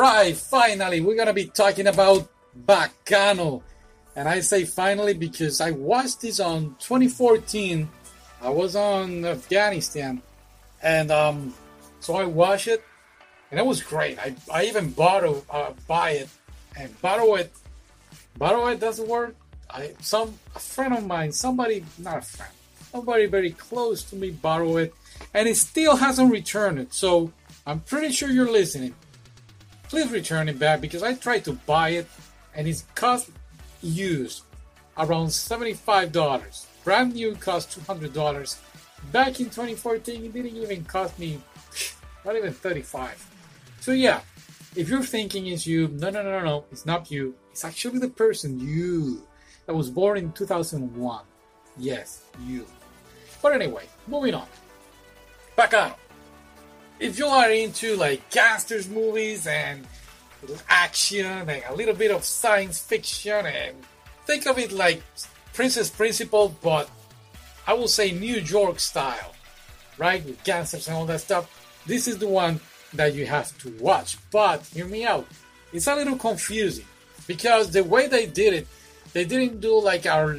right, finally, we're gonna be talking about Baccano. And I say finally because I watched this on 2014. I was on Afghanistan, and um, so I watched it, and it was great. I, I even bought it, uh, buy it, and borrow it. Borrow it. The word. I some a friend of mine, somebody not a friend, somebody very close to me borrow it, and it still hasn't returned it. So I'm pretty sure you're listening. Please return it back because I tried to buy it, and it's cost used around $75. Brand new cost $200. Back in 2014, it didn't even cost me not even 35. So yeah, if you're thinking it's you, no, no, no, no, it's not you. It's actually the person, you, that was born in 2001. Yes, you. But anyway, moving on. Baccano. If you are into like gangsters movies and action and a little bit of science fiction and think of it like Princess Principal, but I will say New York style, right? With gangsters and all that stuff. This is the one that you have to watch. But hear me out. It's a little confusing because the way they did it, they didn't do like our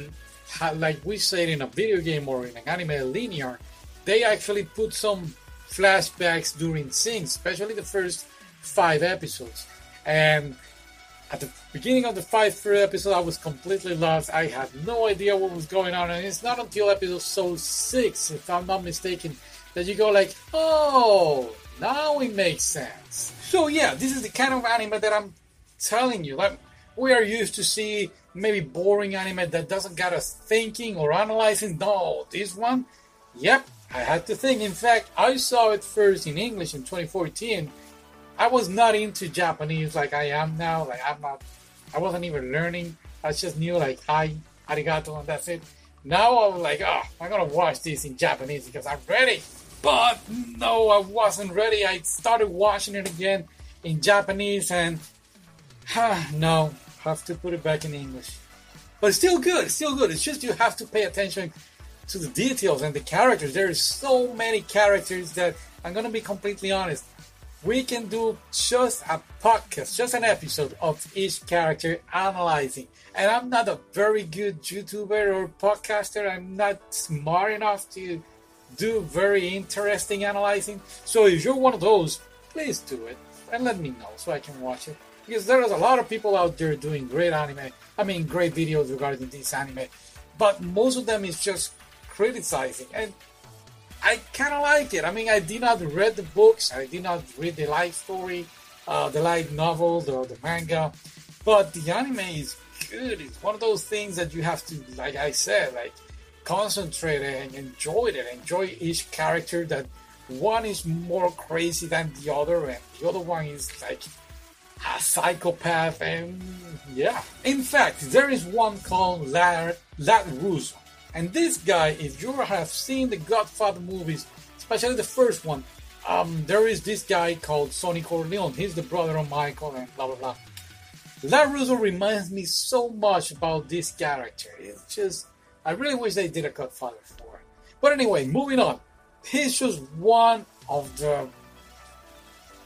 like we said in a video game or in an anime linear. They actually put some flashbacks during scenes, especially the first five episodes. And at the beginning of the five first episode, I was completely lost. I had no idea what was going on, and it's not until episode so six, if I'm not mistaken, that you go like, "Oh, now it makes sense." So yeah, this is the kind of anime that I'm telling you. Like we are used to see maybe boring anime that doesn't got us thinking or analyzing. No, this one, yep, I had to think. In fact, I saw it first in English in 2014 I was not into Japanese like I am now. Like I'm not. I wasn't even learning. I just knew like hi, arigato, and that's it. Now I'm like, oh, I'm gonna watch this in Japanese because I'm ready. But no, I wasn't ready. I started watching it again in Japanese, and huh, no, have to put it back in English. But still good. Still good. It's just you have to pay attention to the details and the characters. There is so many characters that I'm gonna be completely honest we can do just a podcast, just an episode of each character analyzing. And I'm not a very good YouTuber or podcaster. I'm not smart enough to do very interesting analyzing. So if you're one of those, please do it and let me know so I can watch it. Because there is a lot of people out there doing great anime. I mean, great videos regarding this anime. But most of them is just criticizing. And I kind of like it. I mean, I did not read the books. I did not read the light story, uh, the light novel, the, the manga, but the anime is good. It's one of those things that you have to, like I said, like concentrate and enjoy it. Enjoy each character. That one is more crazy than the other, and the other one is like a psychopath. And yeah, in fact, there is one called Ladd, Ladd Russo and this guy, if you have seen the Godfather movies, especially the first one, um, there is this guy called Sonny Corleone. He's the brother of Michael and blah blah blah. Ladd Russo reminds me so much about this character. It's just, I really wish they did a Godfather 4. But anyway, moving on. He's just one of the,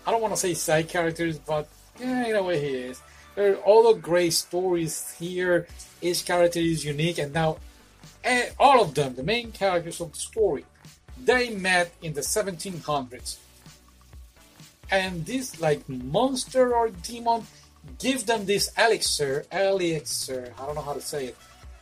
I don't want to say side characters, but yeah, in a way he is. There are all the great stories here. Each character is unique, and now and all of them, the main characters of the story, they met in the 1700s. And this like monster or demon give them this elixir, elixir, I don't know how to say it.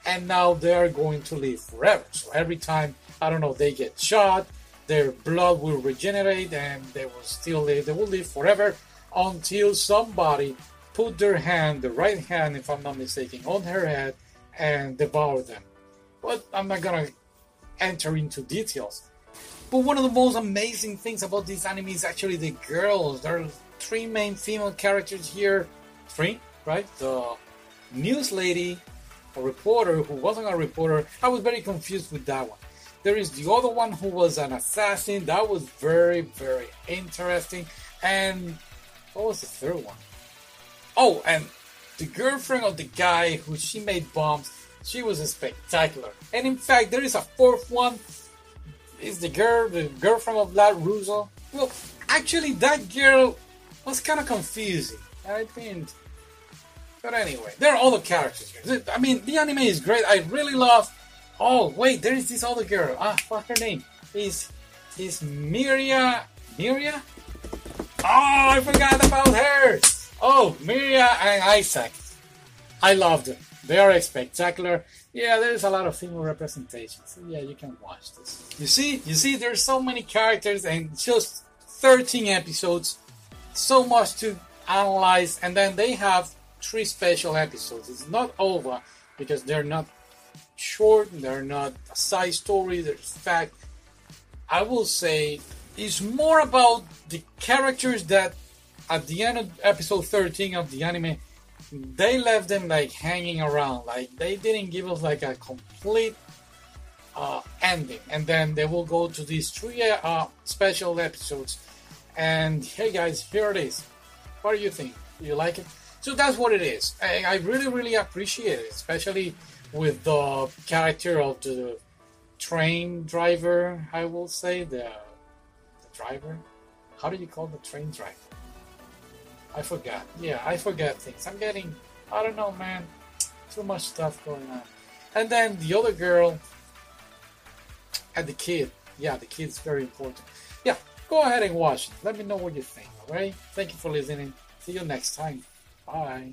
And now they're going to live forever. So every time, I don't know, they get shot, their blood will regenerate and they will still live, they will live forever until somebody put their hand, the right hand, if I'm not mistaken, on her head and devour them but I'm not gonna enter into details. But one of the most amazing things about this anime is actually the girls. There are three main female characters here. Three, right? The news lady, a reporter who wasn't a reporter. I was very confused with that one. There is the other one who was an assassin. That was very, very interesting. And what was the third one? Oh, and the girlfriend of the guy who she made bombs she was spectacular. And in fact, there is a fourth one. Is the girl, the girlfriend of Ladd Russo. Well, actually, that girl was kind of confusing. I think. But anyway, there are other characters here. I mean, the anime is great. I really love. Oh wait, there is this other girl. Ah, what's her name? Is is Miria? Miria? Oh, I forgot about her. Oh, Miria and Isaac. I love them. They are spectacular. Yeah, there's a lot of female representation. Yeah, you can watch this. You see, you see, there's so many characters and just 13 episodes, so much to analyze, and then they have three special episodes. It's not over because they're not short, they're not a side story, there's fact. I will say it's more about the characters that at the end of episode 13 of the anime they left them like hanging around. Like they didn't give us like a complete uh, ending. And then they will go to these three uh, special episodes. And hey guys here it is. What do you think? Do you like it? So that's what it is. I, I really really appreciate it especially with the character of the train driver i will say. The, the driver? How do you call the train driver I forgot. Yeah, I forget things. I'm getting, I don't know, man. Too much stuff going on. And then the other girl and the kid. Yeah, the kid's very important. Yeah, go ahead and watch it. Let me know what you think, alright? Thank you for listening. See you next time. Bye.